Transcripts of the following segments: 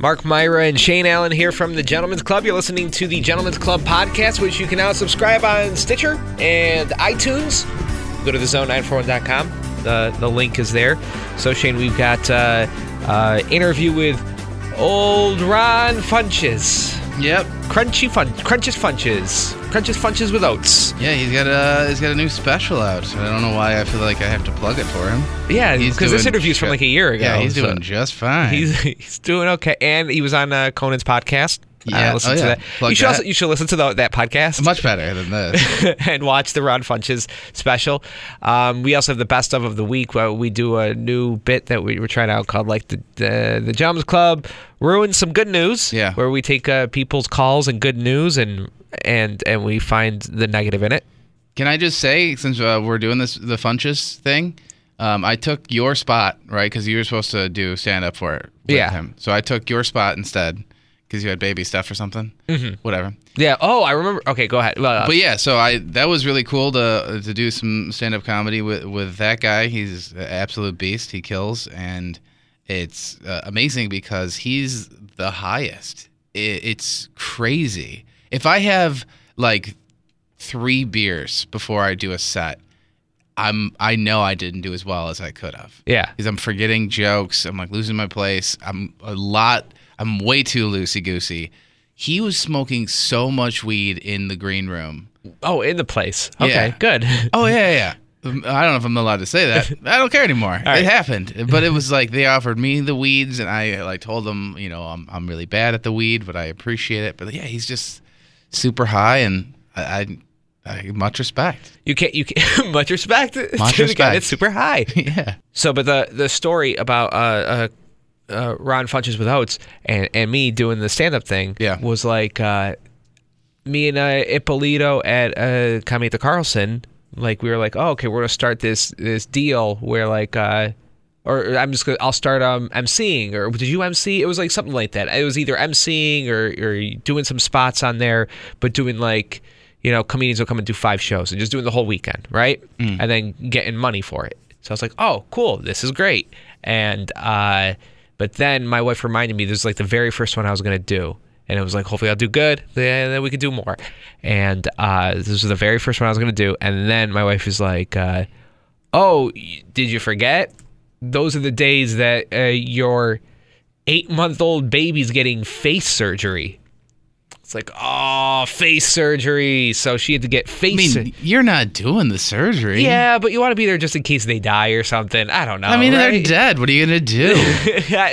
Mark Myra and Shane Allen here from the Gentlemen's Club. You're listening to the Gentlemen's Club podcast, which you can now subscribe on Stitcher and iTunes. Go to thezone941.com. The, the link is there. So, Shane, we've got uh, uh, interview with old Ron Funches. Yep. Crunchy fun, crunches funches, crunches funches with oats. Yeah, he's got a he's got a new special out. I don't know why I feel like I have to plug it for him. Yeah, because this interview's from like a year ago. Yeah, he's so doing just fine. He's he's doing okay, and he was on uh, Conan's podcast. Yeah, uh, listen oh, to yeah. that. Plug you should that. also you should listen to the, that podcast. much better than this. and watch the Ron Funches special. Um, we also have the best of of the week. Where we do a new bit that we were trying out called like the the, the Club ruins some good news. Yeah. where we take uh, people's calls and good news and and and we find the negative in it. Can I just say, since uh, we're doing this the Funches thing, um, I took your spot right because you were supposed to do stand up for it. With Yeah. Him. So I took your spot instead because you had baby stuff or something. Mm-hmm. Whatever. Yeah. Oh, I remember. Okay, go ahead. Uh, But yeah, so I that was really cool to to do some stand up comedy with with that guy. He's an absolute beast. He kills, and it's uh, amazing because he's the highest. It, it's crazy. If I have like three beers before I do a set, I'm I know I didn't do as well as I could have. yeah. Because I'm forgetting jokes. I'm like losing my place. I'm a lot. I'm way too loosey goosey. He was smoking so much weed in the green room. Oh, in the place. Okay, Yeah. good. Oh yeah, yeah. Um, I don't know if I'm allowed to say that. I don't care anymore. right. It happened, but it was like they offered me the weeds, and I like told them, you know, I'm I'm really bad at the weed, but I appreciate it. But yeah, he's just super high, and I, I, much respect. You can't. You can't. Much respect. Much respect. that's super high. yeah. So, but the the story about uh, uh, uh, Ron Funches with Oats and, and me doing the stand up thing Yeah. was like uh, me and uh, Ippolito at uh, Comedy at the Carlson. Like we were like, oh, okay, we're gonna start this this deal where like, uh, or I'm just gonna I'll start um emceeing or did you MC? It was like something like that. It was either emceeing or or doing some spots on there, but doing like. You know, comedians will come and do five shows and just doing the whole weekend, right? And then getting money for it. So I was like, oh, cool, this is great. And uh, but then my wife reminded me this is like the very first one I was gonna do, and it was like, hopefully I'll do good, then, then we can do more. And uh, this was the very first one I was gonna do, and then my wife is like, uh, oh, did you forget? Those are the days that uh, your eight-month-old baby's getting face surgery. It's like, oh, face surgery. So she had to get face. I mean, you're not doing the surgery. Yeah, but you want to be there just in case they die or something. I don't know. I mean, they're dead. What are you gonna do?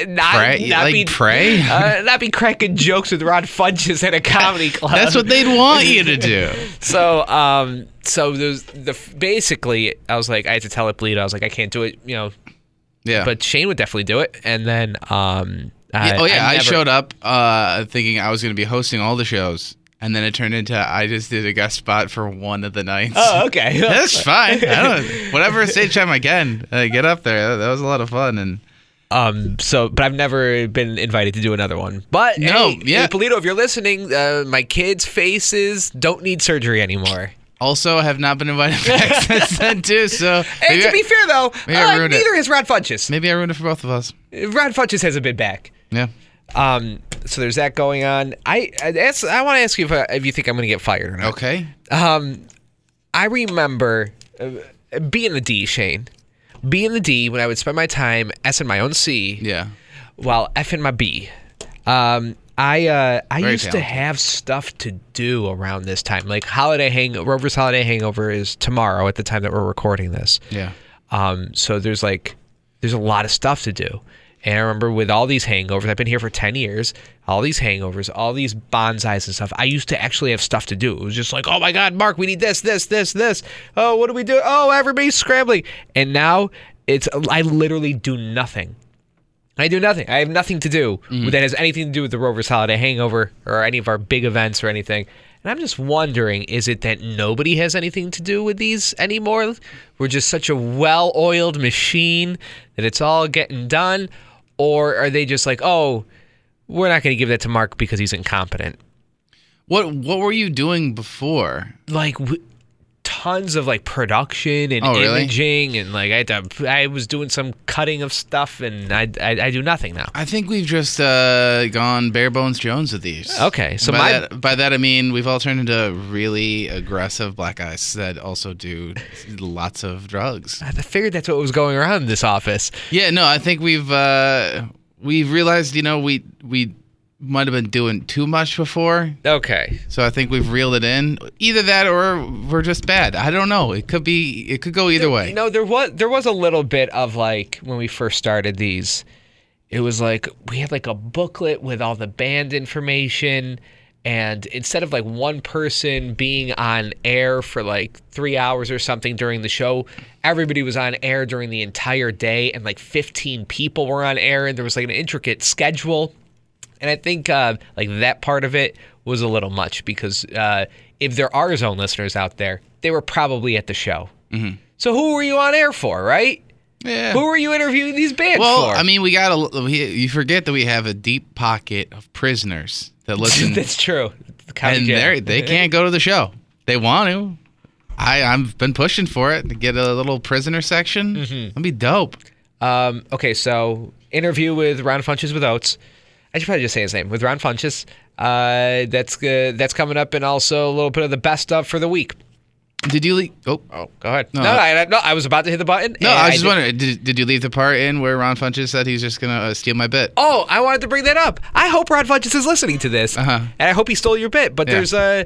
not, Pray? not Like, be pray? uh, not be cracking jokes with Ron Funches at a comedy club. That's what they'd want you to do. So, um, so there's the basically, I was like, I had to tell it bleed. I was like, I can't do it, you know. Yeah. But Shane would definitely do it, and then, um, I, oh yeah, I, never- showed up uh, thinking I was going to be hosting all the shows, and then it turned into I just did a guest spot for one of the nights. Oh, okay. That's fine. I don't whatever stage time I can uh, get up there. That, was a lot of fun, and Um. So, but I've never been invited to do another one. But No, hey, yeah. Polito, if you're listening, uh, my kids' faces don't need surgery anymore. also have not been invited back since then too. So And to I, be fair, though, uh, ruined it. neither has Ron Funches. maybe I ruined it for both of us. Ron Funches hasn't been back. Yeah. Um, so there's that going on. I I, that's, I want to ask you if, uh, if you think I'm going to get fired or not. Okay. Um, I remember uh, being the D, Shane. Being the D when I would spend my time s in my own C Yeah. while f in my B. Um, I uh, I Very used to have stuff to do around this time. Like holiday hang Rover's holiday hangover is tomorrow at the time that we're recording this. Yeah. Um, so there's like there's a lot of stuff to do. And I remember with all these hangovers, I've been here for 10 years, all these hangovers, all these bonsais and stuff. I used to actually have stuff to do. It was just like, oh my God, Mark, we need this, this, this, this. Oh, what do we do? Oh, everybody's scrambling. And now it's, I literally do nothing. I do nothing. I have nothing to do mm-hmm. that has anything to do with the Rovers Holiday Hangover or any of our big events or anything. And I'm just wondering is it that nobody has anything to do with these anymore? We're just such a well oiled machine that it's all getting done? Or are they just like, oh, we're not going to give that to Mark because he's incompetent? What What were you doing before? Like, tons of like production and Oh, really? imaging and like I had to, I was doing some cutting of stuff and I I, I do nothing now. I think we've just uh, gone bare bones Jones with these. Okay, so by my- that, by that I mean we've all turned into really aggressive black guys that also do lots of drugs. I figured that's what was going around in this office. Yeah, no, I think we've uh, we've realized you know we we might have been doing too much before, Okay. so I think we've reeled it in. Either that or we're just bad. I don't know. It could be. It could go either way. You know, there was there was a little bit of like when we first started these, it was like we had like a booklet with all the band information, and instead of like one person being on air for like three hours or something during the show, everybody was on air during the entire day, and like 15 people were on air, and there was like an intricate schedule. And I think uh, like that part of it was a little much because uh, if there are zone listeners out there, they were probably at the show. Mm-hmm. So who were you on air for, right? Yeah. Who were you interviewing these bands well, for? I mean, we got a. We, you forget that we have a deep pocket of prisoners that listen, that's true. And they they can't go to the show. They want to. I I've been pushing for it to get a little prisoner section. Mm-hmm. That'd be dope. Um, okay, so interview with Ron Funches with Oates. I should probably just say his name with Ron Funches. Uh, that's good. That's coming up, and also a little bit of the best of for the week. Did you leave? Oh. Oh, go ahead. No, No, I- I, no, I was about to hit the button. No, I was just did- wondering. Did, did you leave the part in where Ron Funches said he's just gonna uh, steal my bit? Oh, I wanted to bring that up. I hope Ron Funches is listening to this, Uh-huh. and I hope he stole your bit. But Yeah. there's a,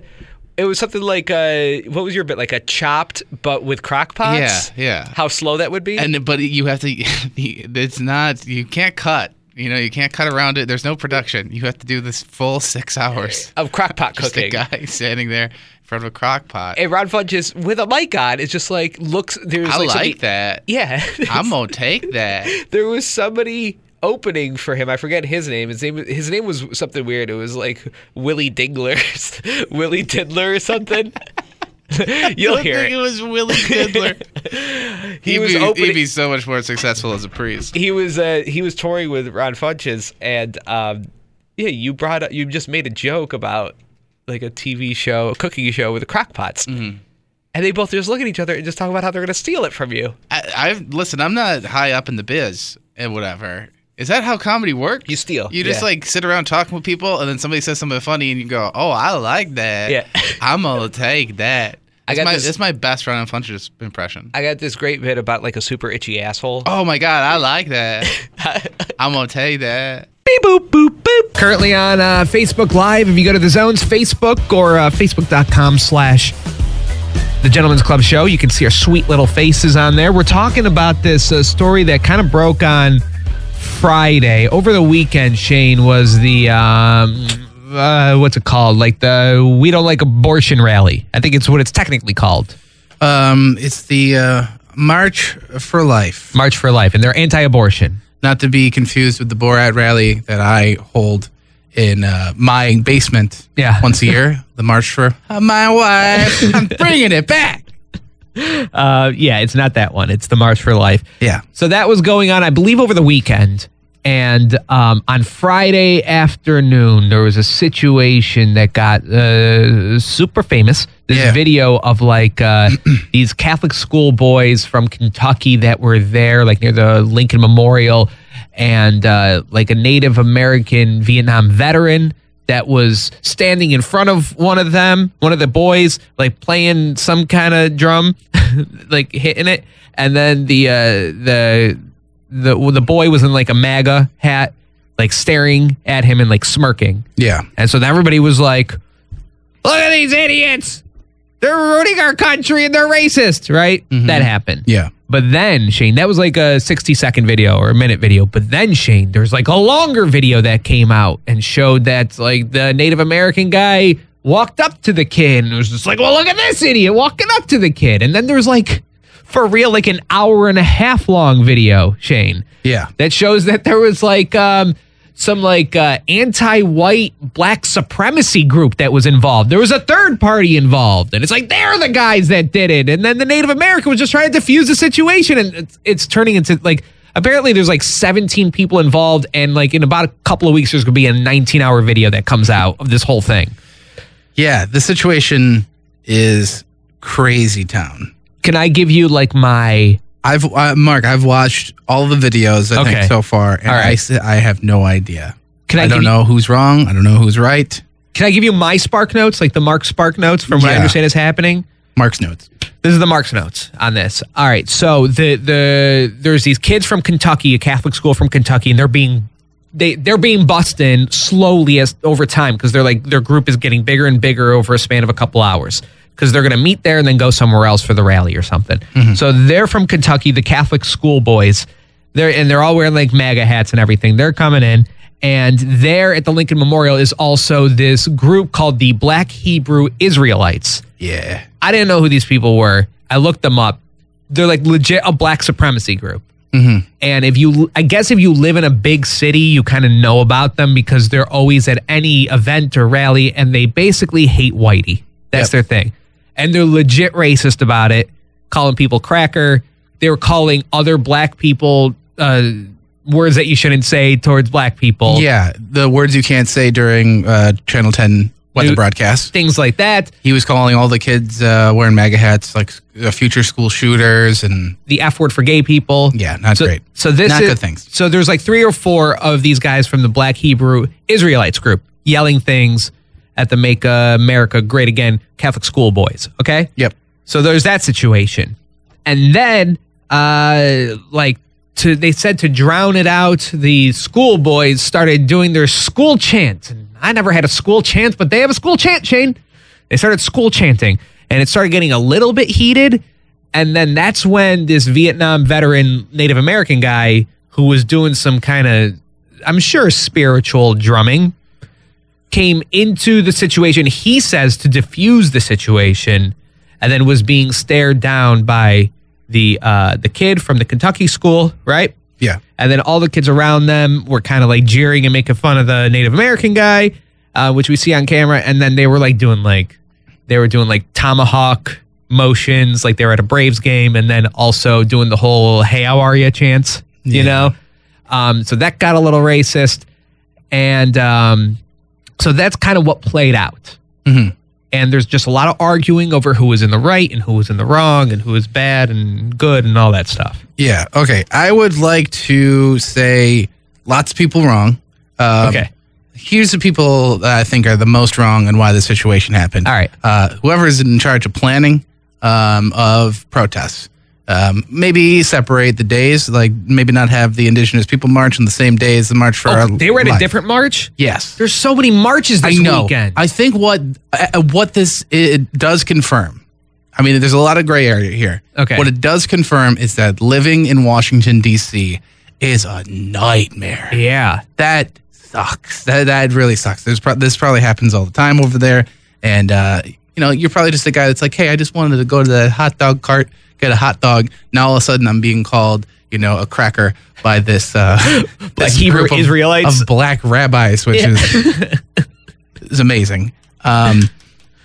it was something like a, what was your bit? Like a chopped, but with crock pots. Yeah, yeah. How slow that would be. And but you have to. It's not. You can't cut. You know, you can't cut around it. There's no production. You have to do this full six hours. of crock pot Just cooking. a guy standing there in front of a crock pot. And Ron Funches with a mic on is just like looks. There's I like, like somebody- that. Yeah. I'm gonna take that. there was somebody opening for him. I forget his name. His name his name was something weird. It was like Willie Dingler, Willie Diddler or something. You'll I hear think it. it was Willie Diddler. He he'd was be, opening. He'd be so much more successful as a priest. he was uh, he was touring with Ron Funches, and um, yeah, you brought up, you just made a joke about like a TV show, a cooking show with the crock pots, Mm-hmm. and they both just look at each other and just talk about how they're gonna steal it from you. I, I listen. I'm not high up in the biz and whatever. Is that how comedy works? You steal, You just yeah. like sit around talking with people, and then somebody says something funny, and you go, "Oh, I like that. Yeah. I'm gonna take that." I got my this- it's my best Ron and Funches impression. I got this great bit about like a super itchy asshole. Oh my god, I like that. I'm gonna take that. Beep, boop, boop, boop. Currently on uh, Facebook Live. If you go to the Zone's Facebook or uh, facebook.com slash the Gentleman's Club Show, you can see our sweet little faces on there. We're talking about this uh, story that kind of broke on Friday. Over the weekend, Shane, was the, um, uh, what's it called? Like the We Don't Like Abortion rally. I think it's what it's technically called. Um, it's the uh, March for Life, March for Life. And they're anti abortion. not to be confused with the Borat rally that I hold in uh, my basement. Yeah. once a year, the March for uh, my wife. I'm bringing it back. Uh, yeah, it's not that one. It's the March for Life. Yeah. So that was going on, I believe, over the weekend. And um, on Friday afternoon, there was a situation that got uh, super famous. This Yeah. video of like uh, these Catholic school boys from Kentucky that were there, like near the Lincoln Memorial, and uh, like a Native American Vietnam veteran that was standing in front of one of them, one of the boys, like playing some kind of drum, like hitting it, and then the uh, the the the boy was in like a MAGA hat, like staring at him and like smirking, Yeah. and so then everybody was like, "Look at these idiots! They're ruining our country and they're racist!" Right? That happened. Yeah. But then, Shane, that was like a 60 second video or a minute video. But then, Shane, there's like a longer video that came out and showed that like the Native American guy walked up to the kid and was just like, well, look at this idiot walking up to the kid. And then there's like, for real, like an hour and a half long video, Shane, Yeah. that shows that there was like, um, some like uh, anti-white black supremacy group that was involved. There was a third party involved, and it's like they're the guys that did it. And then the Native American was just trying to defuse the situation, and it's, it's turning into like apparently there's like 17 people involved, and like in about a couple of weeks there's gonna be a 19-hour video that comes out of this whole thing. Yeah, the situation is crazy town. Can I give you like my I've uh, Mark, I've watched all the videos I Okay. think so far, and All right. I I have no idea. Can I, I, give don't you, know who's wrong. I don't know who's right. Can I give you my Spark notes, like the Mark Spark notes from what I Yeah. understand is happening? Mark's notes. This is the Mark's notes on this. All right, so the the there's these kids from Kentucky, a Catholic school from Kentucky, and they're being they they're being bussed in slowly as over time because they're like their group is getting bigger and bigger over a span of a couple hours because they're going to meet there and then go somewhere else for the rally or something. So they're from Kentucky, the Catholic schoolboys. They're and they're all wearing like MAGA hats and everything. They're coming in. And there at the Lincoln Memorial is also this group called the Black Hebrew Israelites. Yeah. I didn't know who these people were. I looked them up. They're like legit a black supremacy group. Mm-hmm. And if you, I guess if you live in a big city, you kind of know about them because they're always at any event or rally and they basically hate Whitey. That's Yep. their thing. And they're legit racist about it, calling people cracker. They were calling other black people uh, words that you shouldn't say towards black people. Yeah, the words you can't say during uh, Channel 10 weather broadcast. Things like that. He was calling all the kids uh, wearing MAGA hats like uh, future school shooters, and The F word for gay people. yeah, not so, great. So this Not is, good things. So there's like three or four of these guys from the Black Hebrew Israelites group yelling things at the Make America Great Again Catholic school boys. Okay. Yep. So there's that situation, and then uh, like to they said to drown it out, the schoolboys started doing their school chant. And I never had a school chant, but they have a school chant, Shane. They started school chanting, and it started getting a little bit heated. And then that's when this Vietnam veteran Native American guy who was doing some kind of, I'm sure, spiritual drumming came into the situation, he says, to diffuse the situation, and then was being stared down by the uh, the kid from the Kentucky school, right? Yeah. And then all the kids around them were kind of like jeering and making fun of the Native American guy, uh, which we see on camera. And then they were like doing like they were doing like tomahawk motions, like they were at a Braves game, and then also doing the whole "Hey, how are you?" chants. You Yeah. know, um, so that got a little racist, and um, so that's kind of what played out. Mhm. And there's just a lot of arguing over who was in the right and who was in the wrong and who was bad and good and all that stuff. Yeah. Okay. I would like to say lots of people wrong. Um, Okay. Here's the people that I think are the most wrong and why the situation happened. All right. Uh, whoever is in charge of planning um, of protests, um, maybe separate the days. Like maybe not have the Indigenous People March on the same day as the March for Oh, Our they were at a different march. Yes. There's so many marches I this know. weekend. I think what uh, what this it does confirm. I mean, there's a lot of gray area here. Okay. What it does confirm is that living in Washington D.C. is a nightmare. yeah. That sucks. That that really sucks. There's pro- this probably happens all the time over there, and uh, you know, you're probably just a guy that's like, hey, I just wanted to go to the hot dog cart, get a hot dog. Now all of a sudden, I'm being called, you know, a cracker by this uh, this Hebrew group of- Israelites? of black rabbis, which is is amazing. Um,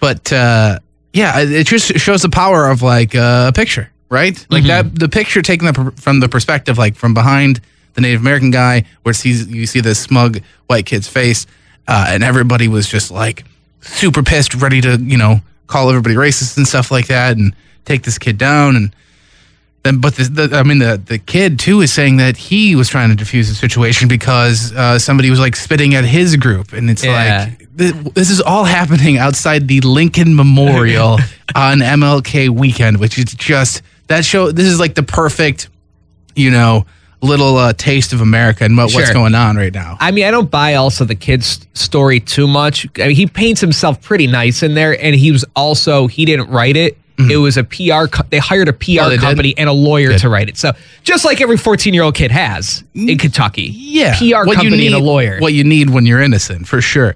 but uh, yeah, it just shows the power of like uh, a picture, right? Like that, the picture taken the, from the perspective, like from behind the Native American guy, where sees you see this smug white kid's face, uh, and everybody was just like super pissed, ready to you know call everybody racist and stuff like that, and take this kid down and. Then, but the, the, I mean, the the kid too is saying that he was trying to defuse the situation because uh, somebody was like spitting at his group, and it's Yeah. like th- this is all happening outside the Lincoln Memorial on MLK weekend, which is just that show. This is like the perfect, you know, little uh, taste of America and what, what's going on right now. I mean, I don't buy also the kid's story too much. I mean, he paints himself pretty nice in there, and he was also he didn't write it. It was a PR. Co- they hired a PR Mm-hmm. Oh, they did? company and a lawyer to write it. So just like every fourteen-year-old kid has in Kentucky, Mm, yeah, PR what company and a lawyer. What you need when you're innocent, for sure.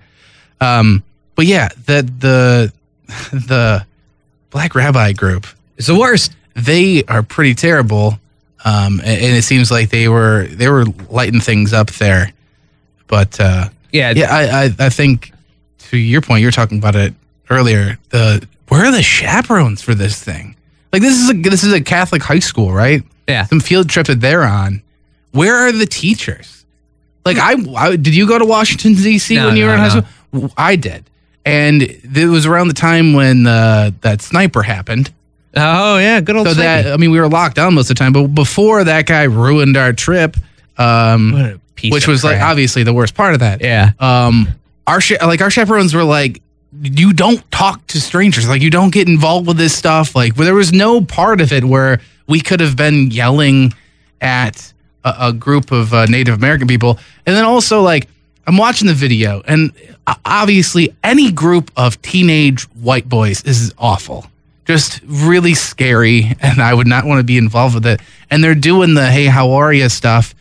Um, but yeah, the the the Black Rabbi group, is the worst. they are pretty terrible, um, and, and it seems like they were they were lighting things up there. But uh, Yeah, yeah, I, I I think to your point, you were talking about it earlier. The where are the chaperones for this thing? Like this is a this is a Catholic high school, right? yeah. some field trip that they're on. Where are the teachers? Like I, I did you go to Washington D.C. No, when you were no, in high no. school? I did, and it was around the time when uh, that sniper happened. Oh yeah, good old. So that I mean, we were locked down most of the time, but before that guy ruined our trip, um, What a piece which was like obviously the worst part of that. yeah. Um, our sh- like our chaperones were like, you don't talk to strangers, like you don't get involved with this stuff. Like there was no part of it where we could have been yelling at a, a group of uh, Native American people, and then also like I'm watching the video, and uh, obviously any group of teenage white boys is awful just really scary and I would not want to be involved with it. And they're doing the hey, how are you stuff.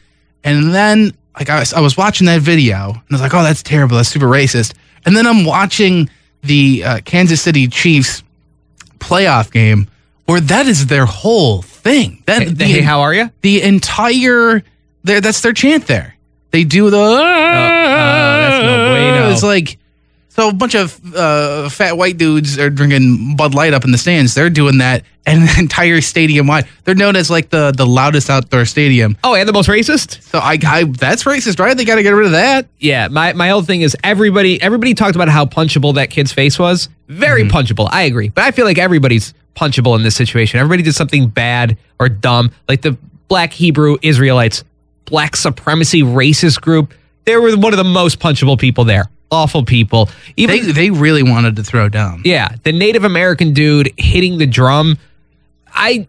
And then like I was, I was watching that video and I was like, oh, that's terrible. That's super racist. And then I'm watching the uh, Kansas City Chiefs playoff game where that is their whole thing. That Hey, the, hey, how are you? the entire that's their chant there. They do the that's no bueno. It's like so a bunch of uh, fat white dudes are drinking Bud Light up in the stands. They're doing that, and the entire stadium wide. They're known as like the the loudest outdoor stadium. Oh, and the most racist. So I, I that's racist, right? They got to get rid of that. Yeah, my, my whole thing is everybody everybody talked about how punchable that kid's face was. Very punchable. I agree. But I feel like everybody's punchable in this situation. Everybody did something bad or dumb. Like the black Hebrew Israelites, black supremacy racist group. They were one of the most punchable people there. Awful people. Even They they really wanted to throw down. yeah, the Native American dude hitting the drum. I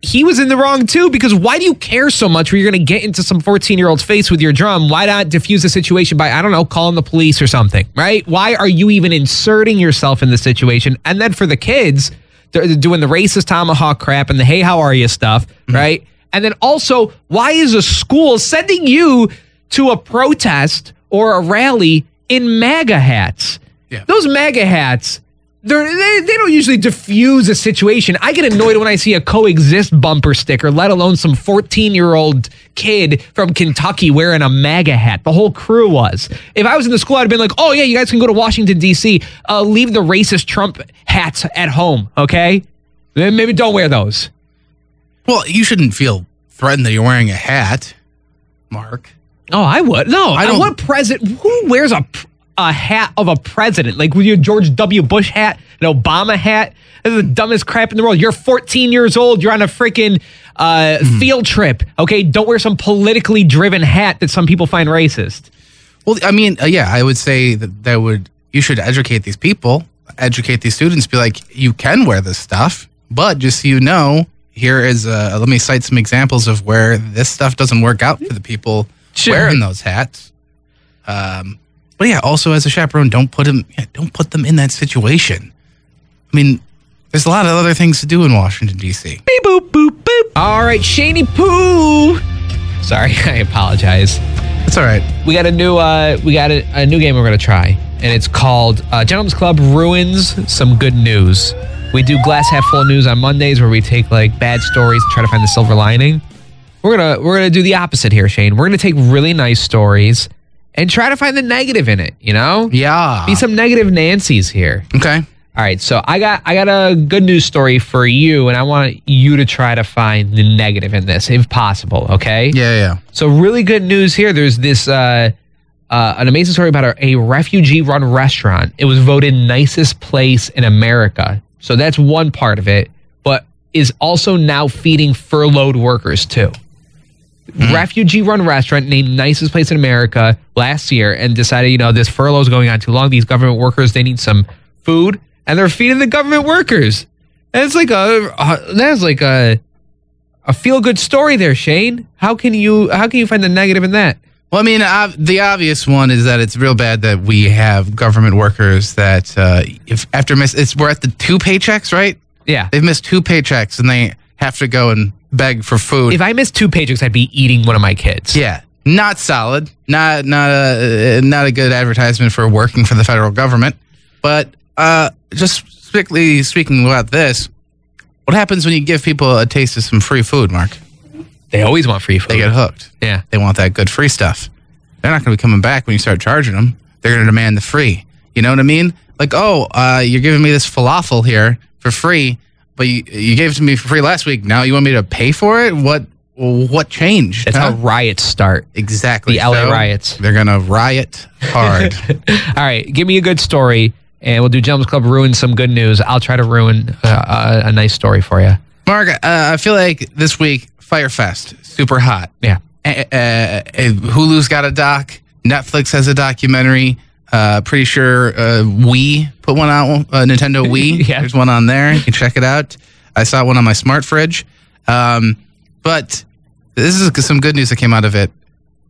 he was in the wrong too because why do you care so much where you're going to get into some 14 year old's face with your drum? Why not diffuse the situation by I don't know calling the police or something, right? Why are you even inserting yourself in the situation? And then for the kids, they're, they're doing the racist tomahawk crap and the hey how are you stuff, mm-hmm. right? And then also, why is a school sending you to a protest or a rally in MAGA hats? Yeah. Those MAGA hats, they're, they they don't usually diffuse a situation. I get annoyed when I see a coexist bumper sticker, let alone some 14 year old kid from Kentucky wearing a MAGA hat. The whole crew was. If I was in the school, I'd have been like, oh, yeah, you guys can go to Washington, D.C., uh, leave the racist Trump hats at home, okay? Then Maybe don't wear those. Well, you shouldn't feel threatened that you're wearing a hat, Mark. Oh, I would. No, I don't-. What president? Who wears a a hat of a president? Like with your George W. Bush hat, an Obama hat. This is the dumbest crap in the world. You're 14 years old. You're on a freaking uh, field trip. Okay, don't wear some politically driven hat that some people find racist. Well, I mean, uh, yeah, I would say that that would you should educate these people, educate these students, be like, you can wear this stuff, but just so you know, here is uh, let me cite some examples of where this stuff doesn't work out for the people Sure. wearing those hats. Um, but yeah, also as a chaperone, don't put them, yeah, don't put them in that situation. I mean, there's a lot of other things to do in Washington D.C. Beep boop boop boop. All right, Shaney Poo. Sorry, I apologize. It's all right. we got a new uh we got a, a new game we're gonna try and it's called uh, gentlemen's club ruins some good news we do glass half full news on mondays where we take like bad stories and try to find the silver lining we're gonna we're gonna do the opposite here shane we're gonna take really nice stories and try to find the negative in it you know Yeah. be some negative nancy's here Okay. all right so i got i got a good news story for you and i want you to try to find the negative in this if possible okay Yeah, yeah. so really good news here. There's this uh, uh, an amazing story about a, a refugee-run restaurant. It was voted nicest place in America. So that's one part of it, but is also now feeding furloughed workers too. Refugee-run restaurant named nicest place in America last year, and decided you know this furlough is going on too long. These government workers they need some food, and they're feeding the government workers. And it's like a uh, that's like a a feel good story there, Shane. How can you how can you find the negative in that? Well, I mean, ob- the obvious one is that it's real bad that we have government workers that uh, if after miss, it's we're at the two paychecks, right? Yeah. They've missed two paychecks and they have to go and beg for food. If I missed two paychecks, I'd be eating one of my kids. yeah, not solid, not not a not a good advertisement for working for the federal government. But uh, just strictly speaking about this, what happens when you give people a taste of some free food, Mark? They always want free food. They get hooked. yeah. They want that good free stuff. They're not going to be coming back when you start charging them. They're going to demand the free. You know what I mean? Like, oh, uh, you're giving me this falafel here for free, but you, you gave it to me for free last week. Now you want me to pay for it? What what changed? That's huh? how riots start. exactly the LA riots. They're going to riot hard. All right, give me a good story. and we'll do Jumps Club ruin some good news. I'll try to ruin uh, a, a nice story for you. Mark, uh, I feel like this week Fyre Fest super hot. Yeah. Uh, Hulu's got a doc. Netflix has a documentary. Uh, pretty sure uh, Wii put one out. Uh, Nintendo Wii. Yeah. There's one on there. You can check it out. I saw one on my smart fridge. Um, but this is some good news that came out of it.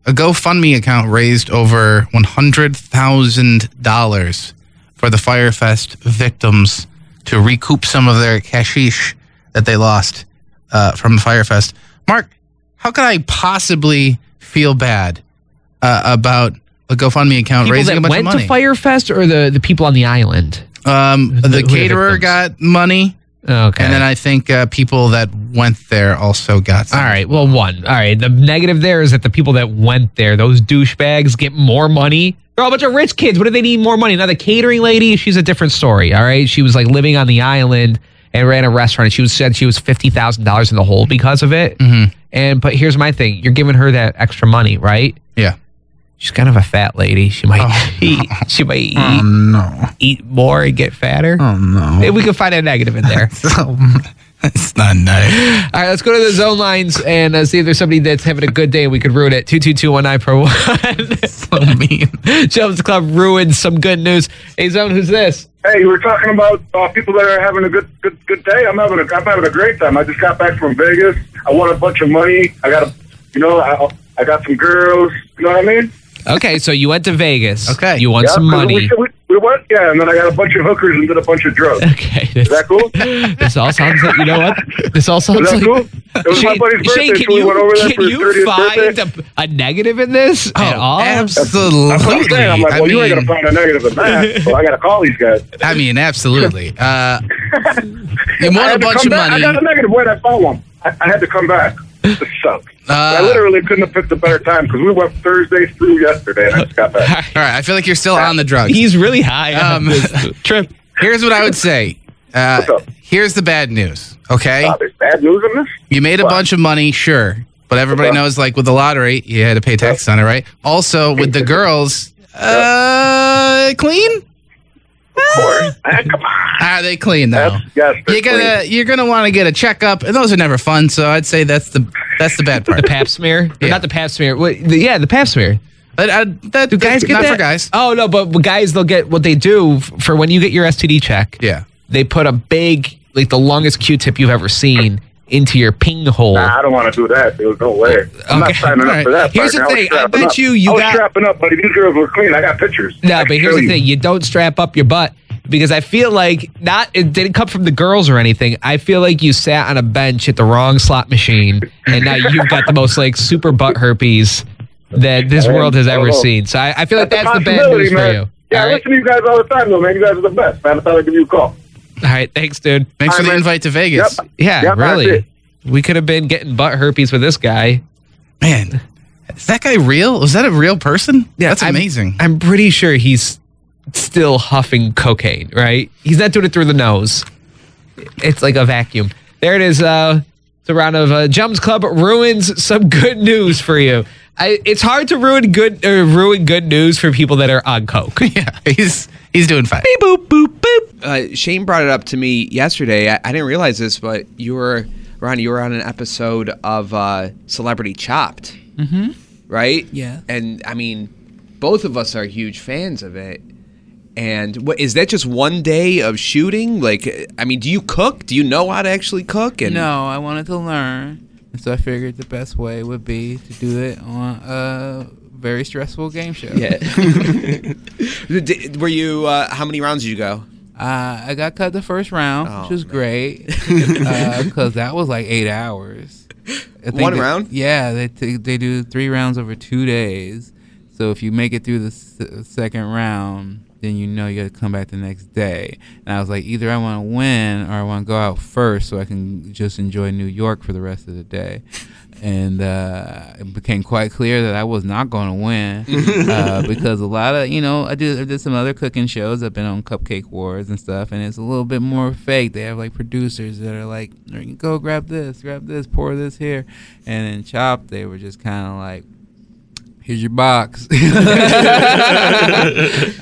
A GoFundMe account raised over one hundred thousand dollars for the Fyre Fest victims to recoup some of their cashish that they lost uh, from Fyre Fest. Mark, how could I possibly feel bad uh, about a GoFundMe account People raising a bunch of money? Went to Fyre Fest or the, the people on the island? um, the the caterer victims? got money, Okay. and then I think uh, people that went there also got. Some. All right. Well, one. All right. The negative there is that the people that went there, those douchebags, get more money. They're all a bunch of rich kids. What do they need more money? Now, the catering lady, she's a different story. All right. She was like living on the island and ran a restaurant. And she was said she was fifty thousand dollars in the hole because of it. Mhm. And but here's my thing: you're giving her that extra money, right? Yeah. She's kind of a fat lady. She might Oh, eat. She might eat, Oh no! eat more and get fatter. Oh no! Maybe we can find a negative in there. it's not nice. All right, let's go to the zone lines and uh, see if there's somebody that's having a good day and we could ruin it. 22219 per one. So mean. Jumps Club ruined some good news. Hey, Zone, who's this? Hey, we're talking about uh, people that are having a good, good, good day. I'm having a, I'm having a great time. I just got back from Vegas. I won a bunch of money. I got a, you know, I, I got some girls. You know what I mean? Okay, so you went to Vegas. Okay. You won Yeah, some 'cause money. We, we, we went, yeah, and then I got a bunch of hookers and did a bunch of drugs. Okay. This, Is that cool? this all sounds like, you know what? This all sounds Is that like. cool? It was my Shane, buddy's birthday, Shane, can so we you, went over there can for his you 30th find birthday. a, a negative in this at all? Oh, absolutely. That's what I'm saying. I'm like, I well, you ain't gonna find a negative in that. So I got to call these guys. I mean, absolutely. Uh, you I won a bunch of back. I money. got a negative. Wait, I found one. I, I had to come back. This sucks. Uh, I literally couldn't have picked a better time because we went Thursday through yesterday, and I just got back. All right, I feel like you're still on the drugs. He's really high on Um, this trip. Here's what I would say. Uh, What's up? here's the bad news. Okay, Uh, bad news in this. you made a what? bunch of money, sure, but everybody knows, like with the lottery, you had to pay taxes on it, right? Also, with the girls, uh, clean? Of course. Ah, come on. Ah, they clean though. That's, yes, You're gonna clean. you're gonna want to get a checkup, and those are never fun. So I'd say that's the that's the bad part. The pap smear? Yeah. Not the pap smear. What, the, yeah, the pap smear. But, uh, that, Do guys get not that? for guys? Oh no, but guys they'll get what they do for when you get your STD check. Yeah. They put a big, like the longest Q-tip you've ever seen, into your ping hole. Nah, I don't want to do that. There's no way. I'm not Okay. signing up for that. Here's the partner. I was thing. I strapping bet up. you you I was got- strapping up, buddy. These girls were clean. I got pictures. No, can but here's the you. thing: you don't strap up your butt because I feel like not it didn't come from the girls or anything. I feel like you sat on a bench at the wrong slot machine, and now you've got the most like super butt herpes that this I world has ever oh. seen. So I, I feel like That's that's the bad possibility, news man. for you. Yeah, I all, right? listen to you guys all the time, though, man. You guys are the best, man. I thought I'd give you a call. all right, thanks, dude. Thanks for All the right, man. invite to Vegas. Yep. Yeah, Yep, really. We could have been getting butt herpes with this guy. Man, is that guy real? Was that a real person? Yeah, that's I'm- amazing. I'm pretty sure he's still huffing cocaine, right? He's not doing it through the nose. It's like a vacuum. There it is. Uh, it's a round of uh, Jumps Club ruins some good news for you. I, it's hard to ruin good or ruin good news for people that are on coke. yeah, he's he's doing fine. Beep, boop boop boop. uh, Shane brought it up to me yesterday. I, I didn't realize this, but you were Ron. You were on an episode of uh, Celebrity Chopped, mm-hmm. right? Yeah. And I mean, both of us are huge fans of it. And what is that? Just one day of shooting? Like, I mean, do you cook? Do you know how to actually cook? And No, I wanted to learn, and so I figured the best way would be to do it on a very stressful game show. Yeah. Were you? Uh, how many rounds did you go? Uh, I got cut the first round, Oh, which was man. great because that was like eight hours. One round? Yeah, they t- they do three rounds over two days. So if you make it through the s- second round, then you know you got to come back the next day. And I was like, either I want to win or I want to go out first so I can just enjoy New York for the rest of the day. And uh, it became quite clear that I was not going to win uh, because a lot of you know I did I did some other cooking shows. I've been on Cupcake Wars and stuff, and it's a little bit more fake. They have like producers that are like, "Go grab this, grab this, pour this here," and in Chop they were just kind of like, here's your box. and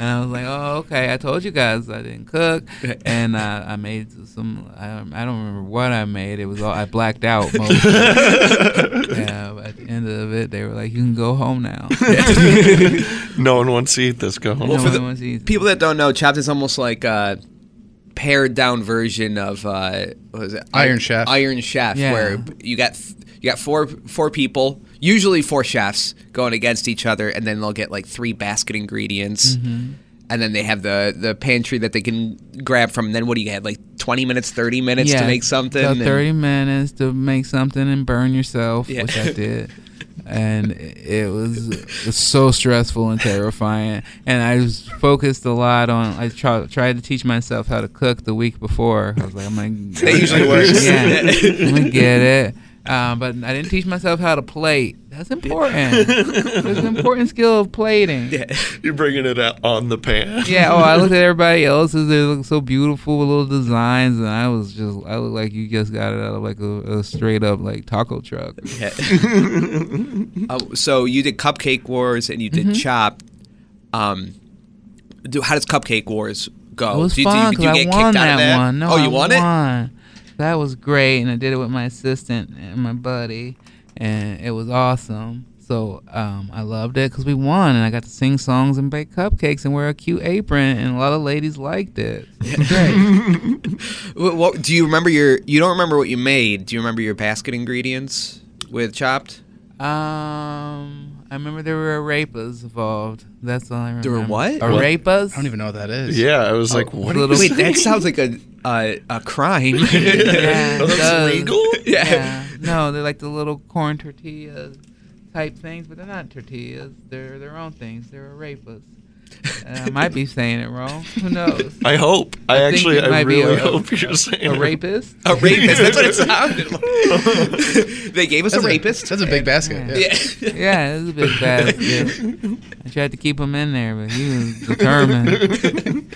I was like, oh, okay. I told you guys I didn't cook, and uh, I made some. I, I don't remember what I made. It was all I blacked out. Most yeah, at the end of it, they were like, you can go home now. No one wants to eat this. Go home. Well, No for one the wants to eat. people that don't know, Chopped is almost like a pared down version of uh, what was it? Iron Chef. Iron Chef, Yeah. where you got you got four four people, usually four chefs going against each other, and then they'll get like three basket ingredients. Mm-hmm. And then they have the, the pantry that they can grab from. And then what do you have? Like 20 minutes, 30 minutes to make something? So and- 30 minutes to make something and burn yourself, Yeah. which I did. And it was, it was so stressful and terrifying. And I was focused a lot on. I try, tried to teach myself how to cook the week before. I was like, I'm gonna. That usually works. Yeah, I'm gonna get it. Um, but I didn't teach myself how to plate. That's important. It's an important skill of plating. Yeah. You're bringing it out on the pan. Yeah. Oh, I looked at everybody else's. They look so beautiful with little designs, and I was just, I look like you just got it out of like a, a straight up like taco truck. Yeah. Uh, so you did Cupcake Wars and you did Chopped. Um, do, how does Cupcake Wars go? It was Do you- fun do you, do because you I won kicked out of that one. No, oh, you I won it? Won. That was great, and I did it with my assistant and my buddy, and it was awesome. So um, I loved it because we won, and I got to sing songs and bake cupcakes and wear a cute apron, and a lot of ladies liked it. It great. What, what, do you remember your? You don't remember what you made. Do you remember your basket ingredients with Chopped? Um, I remember there were arepas involved. That's all I remember. There were what? Arepas. I don't even know what that is. Yeah, I was like, what? little- Is Wait, that sounds like a a, a crime. Yeah, it that's does. legal? yeah. Yeah. No, they're like the little corn tortillas type things, but they're not tortillas. They're their own things. They're arepas. Uh, I might be saying it wrong. Who knows? I hope. I, I actually, I might be really a- hope you're saying A it. rapist? A rapist. That's what it sounded like. they gave us That's a rapist. That's a big basket. Yeah. Yeah. yeah. Yeah, it was a big basket. I tried to keep him in there, but he was determined.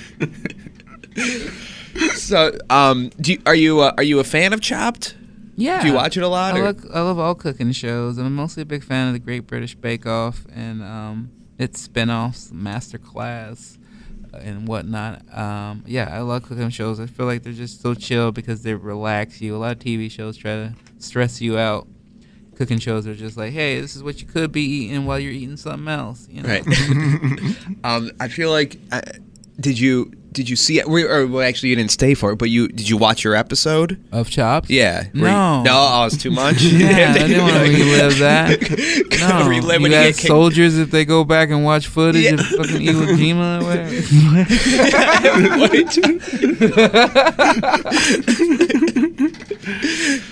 So, um, do you, are you uh, are you a fan of Chopped? Yeah. Do you watch it a lot? I, look, I love all cooking shows. I'm mostly a big fan of the Great British Bake Off and um, its spin-offs, Master uh, and whatnot. Um, yeah, I love cooking shows. I feel like they're just so chill because they relax you. A lot of TV shows try to stress you out. Cooking shows are just like, hey, this is what you could be eating while you're eating something else. You know? Right. um, I feel like uh, did you did you see it? We, or well, actually, you didn't stay for it, but you did you watch your episode? Of Chops? Yeah. Were you- No. no, oh, it's too much. Yeah, I didn't want to relive that. Gotta No, relive you when you got get kicked- soldiers if they go back and watch footage Yeah. of fucking Iwo Jima or whatever.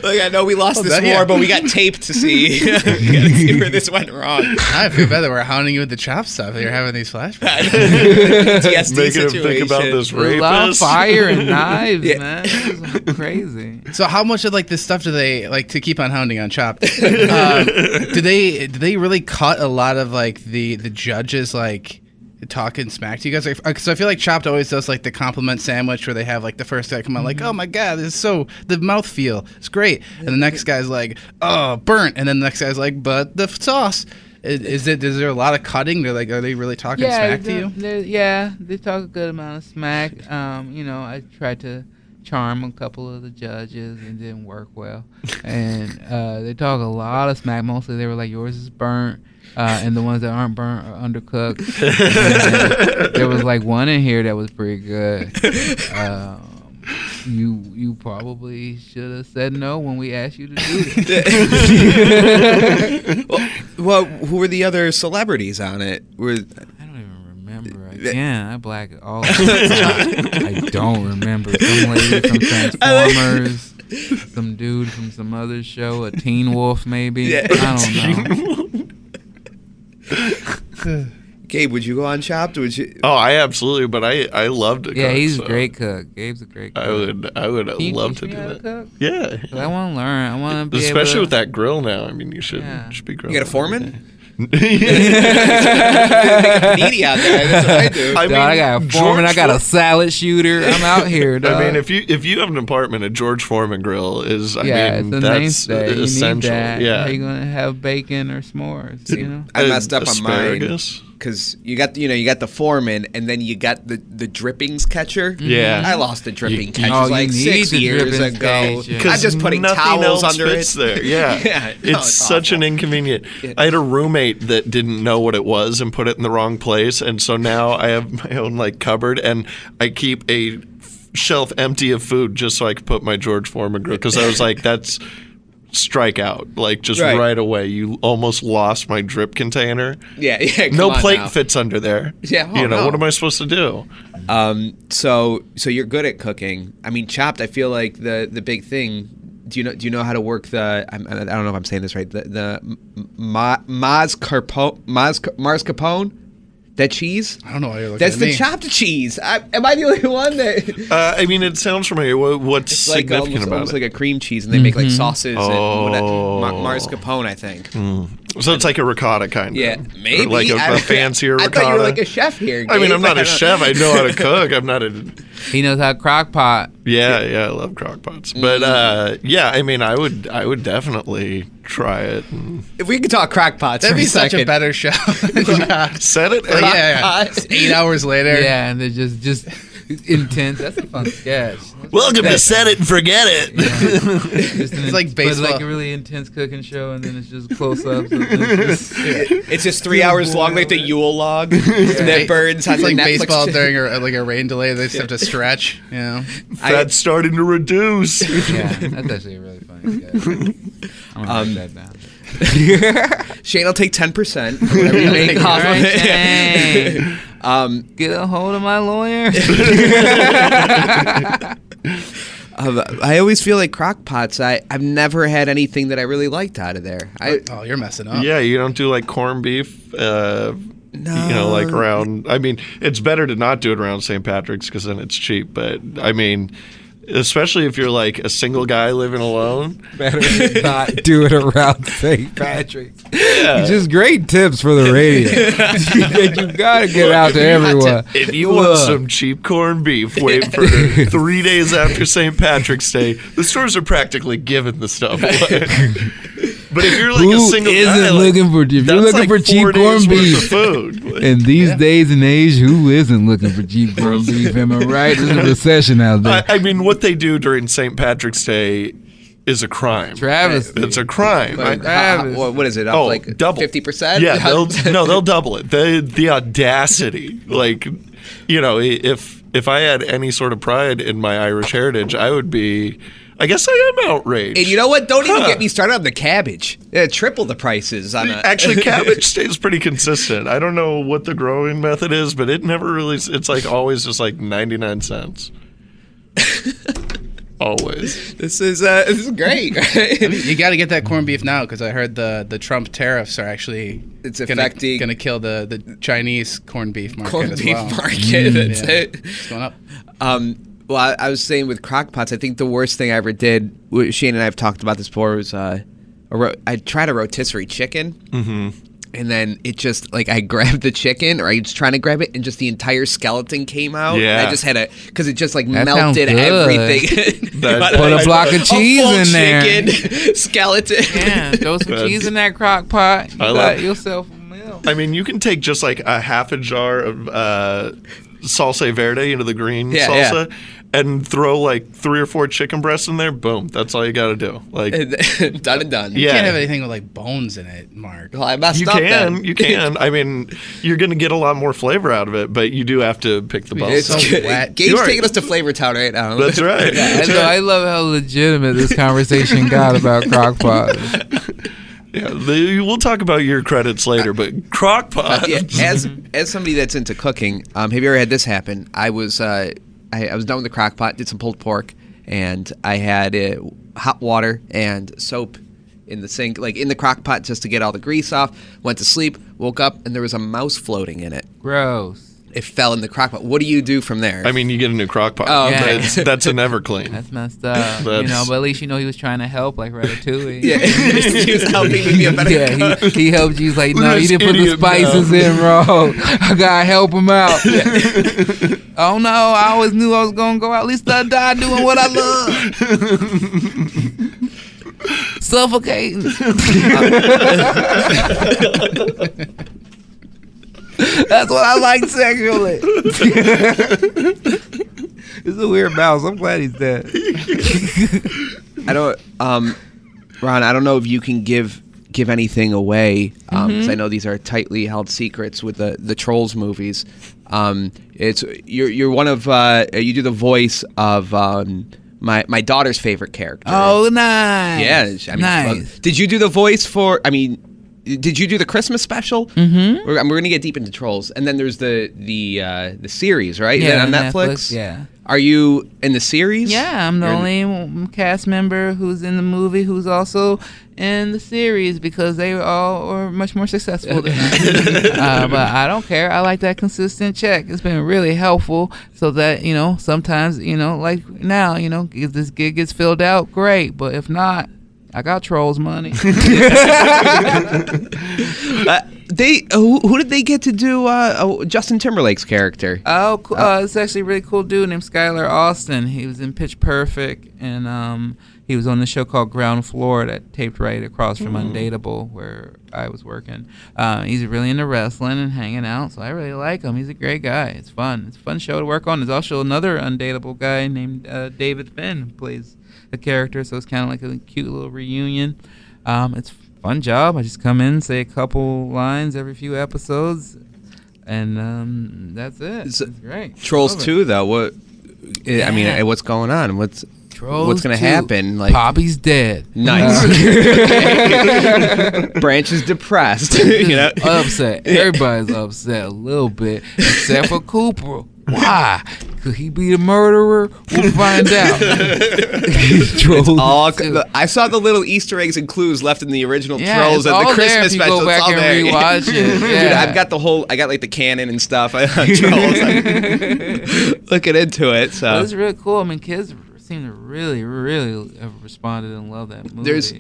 Like I know we lost Oh, this that- war, yeah. but we got tape to see. we gotta see where this went wrong. I feel bad that we're hounding you with the chop stuff. That you're having these flashbacks. PTSD Making him situation. think about this a lot of rapist. fire and knives, Yeah. man. It crazy. So how much of like this stuff do they like to keep on hounding on Chopped? uh, do they do they really cut a lot of like the the judges like talking smack to you guys? Because I feel like Chopped always does like the compliment sandwich where they have like the first guy come on like, oh my god, this is so the mouth feel, it's great, and the next guy's like, oh burnt, and then the next guy's like, but the sauce. Is, is it? Is there a lot of cutting? They're like, are they really talking smack to you? yeah, they talk a good amount of smack. Um, you know, I tried to charm a couple of the judges and didn't work well. And uh, they talk a lot of smack. Mostly they were like, yours is burnt. Uh, and the ones that aren't burnt are undercooked. There was like one in here that was pretty good. Um, you you probably should have said no when we asked you to do this. well, well, who were the other celebrities on it? Were I don't even remember. Again, I black it all. out. I don't remember. Some lady from Transformers, some dude from some other show, a Teen Wolf maybe. Yeah. I don't know. Gabe? Would you go on Chopped? Would you? Oh, I absolutely, but I I loved it. Yeah, he's a great cook. Gabe's a great cook. I would I would Can you love to do how that. cook? Yeah, 'Cause I want to learn. I want to be especially able with that grill now. I mean, you should Yeah. should be You grilling. got a foreman? Panini out there. That's what I do. I Dog, I got a foreman. I got a salad shooter. I'm out here. Dog. I mean, if you if you have an apartment, a George Foreman grill is. I yeah, mean, it's a that's mainstay. You essential. need that. Yeah. How you gonna have bacon or s'mores? You know. I messed up on mine Asparagus. Because you got the, you know you got the foreman and then you got the the drippings catcher. Mm-hmm. Yeah. I lost the dripping You- catcher Oh, like six years ago. catcher. I'm just putting nothing towels else under it. there. Yeah, Yeah, oh, it's, no, it's such an inconvenient. I had a roommate that didn't know what it was and put it in the wrong place, and so now I have my own like cupboard, and I keep a shelf empty of food just so I could put my George Foreman grill because I was like, that's strike out like just Right. right. away. You almost lost my drip container. Yeah, yeah. no plate now. fits under there. Yeah, oh, you know no. what am I supposed to do? Um, so so you're good at cooking. I mean, chopped. I feel like the the big thing. Do you know Do you know how to work the? I'm, I don't know if I'm saying this right. The the ma, mascarpone Mas, mascarpone, that cheese. I don't know why you're looking That's at the me. chopped cheese. I, am I the only one that? Uh, I mean, it sounds familiar. What, what's It's like significant almost, about almost it? like a cream cheese, and they make like sauces and whatever. Oh. Ma- mascarpone, I think. so it's like a ricotta kind of. Yeah, of. maybe Or like a, I- a fancier I ricotta. thought you were like a chef here. I mean, Gabe. I'm not a don't- chef. I know how to cook. I'm not a. He knows how to crock pot. Yeah, yeah, I love crock pots. Mm. But uh, yeah, I mean, I would, I would definitely try it. And If we could talk crackpots, That'd for be a such a better show. yeah, set it. yeah, yeah. Eight hours later. Yeah, and they're just just intense. That's a fun sketch. Welcome to set it and forget it. Just an It's like but it's like a really intense cooking show, and then it's just close ups. Just, It's just three hours long, like the Yule log that burns on It's like Netflix baseball channel. during a, like a rain delay. They just have to stretch. You know. That's starting to reduce. yeah, that's actually a really funny sketch. I'm gonna Um, write that down. Shane will take ten percent. Whatever you make off of it. Um, Get a hold of my lawyer. uh, I always feel like crock pots. I I've never had anything that I really liked out of there. I Oh, you're messing up. yeah, you don't do like corned beef. Uh, no, you know, like around. I mean, it's better to not do it around St. Patrick's because then it's cheap. But I mean, especially if you're like a single guy living alone. Better not do it around St. Patrick's. Just great tips for the radio. you gotta get out to everyone. If you want some cheap corned beef, wait for three days after St. Patrick's Day. The stores are practically giving the stuff away. But if you're like a Who single isn't guy, like, looking for if you're looking like for cheap four corned beef food. in these days and age, who isn't looking for cheap corned beef? Am I right? There's a recession out there. I, I mean, what they do during St. Patrick's Day is a crime. Travesty. It's a crime. I- But how- how- what- what is it? Up Oh, like double fifty percent? Yeah, they'll no, they'll double it. The the audacity, like, you know, if if I had any sort of pride in my Irish heritage, I would be. I guess I am outraged. And you know what? Don't even Huh. get me started on the cabbage. Yeah, triple the prices on a, Actually, cabbage stays pretty consistent. I don't know what the growing method is, but it never really. It's like always just like ninety nine cents. always. this is uh, this is great. I mean, you got to get that corned beef now because I heard the, the Trump tariffs are actually It's gonna, affecting- gonna kill the, the Chinese corned beef market Corned as beef well. market. That's Yeah. it. It's going up. Um, well, I, I was saying with crock pots, I think the worst thing I ever did. w- Shane and I have talked about this before. Was uh, a ro- I tried a rotisserie chicken, mm-hmm. and then it just like I grabbed the chicken, or I was trying to grab it, and just the entire skeleton came out. and Yeah. I just had a because it just like That sounds melted good. everything. That- Put a block of cheese full in there. chicken skeleton. Yeah, throw some That's- cheese in that crock pot. You I got love- yourself a meal. I mean, you can take just like a half a jar of uh, salsa verde into the green Yeah, salsa and throw like three or four chicken breasts in there. Boom. That's all you got to do. Like, done and done. You Yeah. can't have anything with like bones in it, Mark. Well, I messed you up can, then. you can. I mean, you're going to get a lot more flavor out of it, but you do have to pick the bones. It's so good. wet. Gabe's taking us to Flavor Town right now. That's right. I, That's know, right. I love how legitimate this conversation got about crock pot. Yeah, the, we'll talk about your credits later, but crock pot. yeah, as as somebody that's into cooking, um, have you ever had this happen? I was uh, I, I was done with the crock pot, did some pulled pork, and I had uh, hot water and soap in the sink, like in the crock pot, just to get all the grease off. Went to sleep, woke up, and there was a mouse floating in it. Gross. It fell in the crock pot. What do you do from there? I mean, you get a new crock pot. Oh, okay. that's, that's a never clean. That's messed up. you know, but at least you know he was trying to help, like Ratatouille. yeah, he was helping me be a better Yeah, cook. he, he helped you. He's like, no, at you didn't put the idiot spices in, bro. I gotta help him out. oh no, I always knew I was gonna go out. At least I die doing what I love. Suffocating. That's what I like sexually. it's a weird mouse. I'm glad he's dead. I don't, um, Ron. I don't know if you can give give anything away because I know these are tightly held secrets with the the Trolls movies. Um, it's you're you're one of uh, you do the voice of um, my my daughter's favorite character. Oh, nice. yeah, I mean, nice. well, did you do the voice for? I mean. Did you do the Christmas special? Mm-hmm. We're, we're gonna get deep into trolls, and then there's the the uh, the series, right? Yeah, on Netflix. Netflix, yeah. Are you in the series? Yeah, I'm the You're- only cast member who's in the movie who's also in the series because they all are much more successful than me. uh, but I don't care. I like that consistent check. It's been really helpful so that, you know, sometimes, you know, like now, you know, if this gig gets filled out, great. But if not, I got trolls money. Uh, they who, who did they get to do uh, oh, Justin Timberlake's character? Oh, cool. Uh, it's actually a really cool dude named Skylar Astin. He was in Pitch Perfect, and um, he was on the show called Ground Floor that taped right across from Undateable, where I was working. Uh, he's really into wrestling and hanging out, so I really like him. He's a great guy. It's fun. It's a fun show to work on. There's also another Undateable guy named uh, David Fynn who plays a character, so it's kind of like a cute little reunion. Um, it's fun job. I just come in, say a couple lines every few episodes, and um, that's it. So- it's great. Trolls two though. What? I mean, uh, what's going on? What's Trolls what's gonna 2. happen? Like Poppy's dead. nice. Branch is depressed. you know. upset. Everybody's upset a little bit, except for Cooper. Why? Could he be the murderer? We'll find out. Trolls All. I saw the little Easter eggs and clues left in the original Yeah, Trolls it's and the all there Christmas if you special. go back it's all and there. rewatch it. Dude, Yeah. I've got the whole. I got like the canon and stuff. on Trolls. I'm looking into it. But So it's really cool. I mean, kids seem to really, really have responded and love that movie. There's-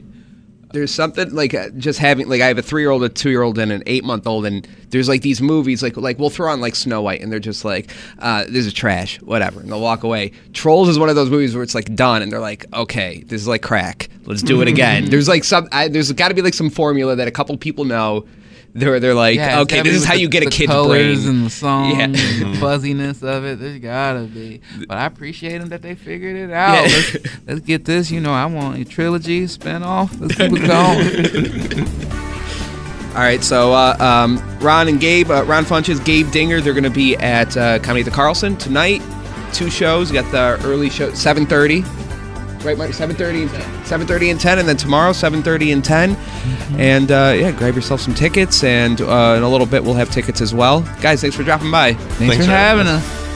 there's something like uh, just having like I have a three year old, a two year old, and an eight month old, and there's like these movies like like we'll throw on like Snow White, and they're just like, uh, this is trash, whatever, and they'll walk away. Trolls is one of those movies where it's like done, and they're like, okay, this is like crack, let's do it again. there's like some, I, there's got to be like some formula that a couple people know. They're they're like, Yeah, okay, this is how the- you get a the kid's colors brain. and the song, Yeah. and the fuzziness of it. There's gotta be, but I appreciate them that they figured it out. Yeah. Let's, let's get this. You know, I want a trilogy spin off. Let's keep it going. All right, so uh, um, Ron and Gabe, uh, Ron Funches, Gabe Dinger, they're going to be at uh, Comedy at the Carlson tonight. Two shows. You got the early show, seven thirty. Right, Mike, seven thirty, seven thirty and ten, and then tomorrow seven thirty and 10 And uh, yeah, grab yourself some tickets, and uh, in a little bit we'll have tickets as well. Guys, thanks for dropping by. Thanks, Thanks for for having having us.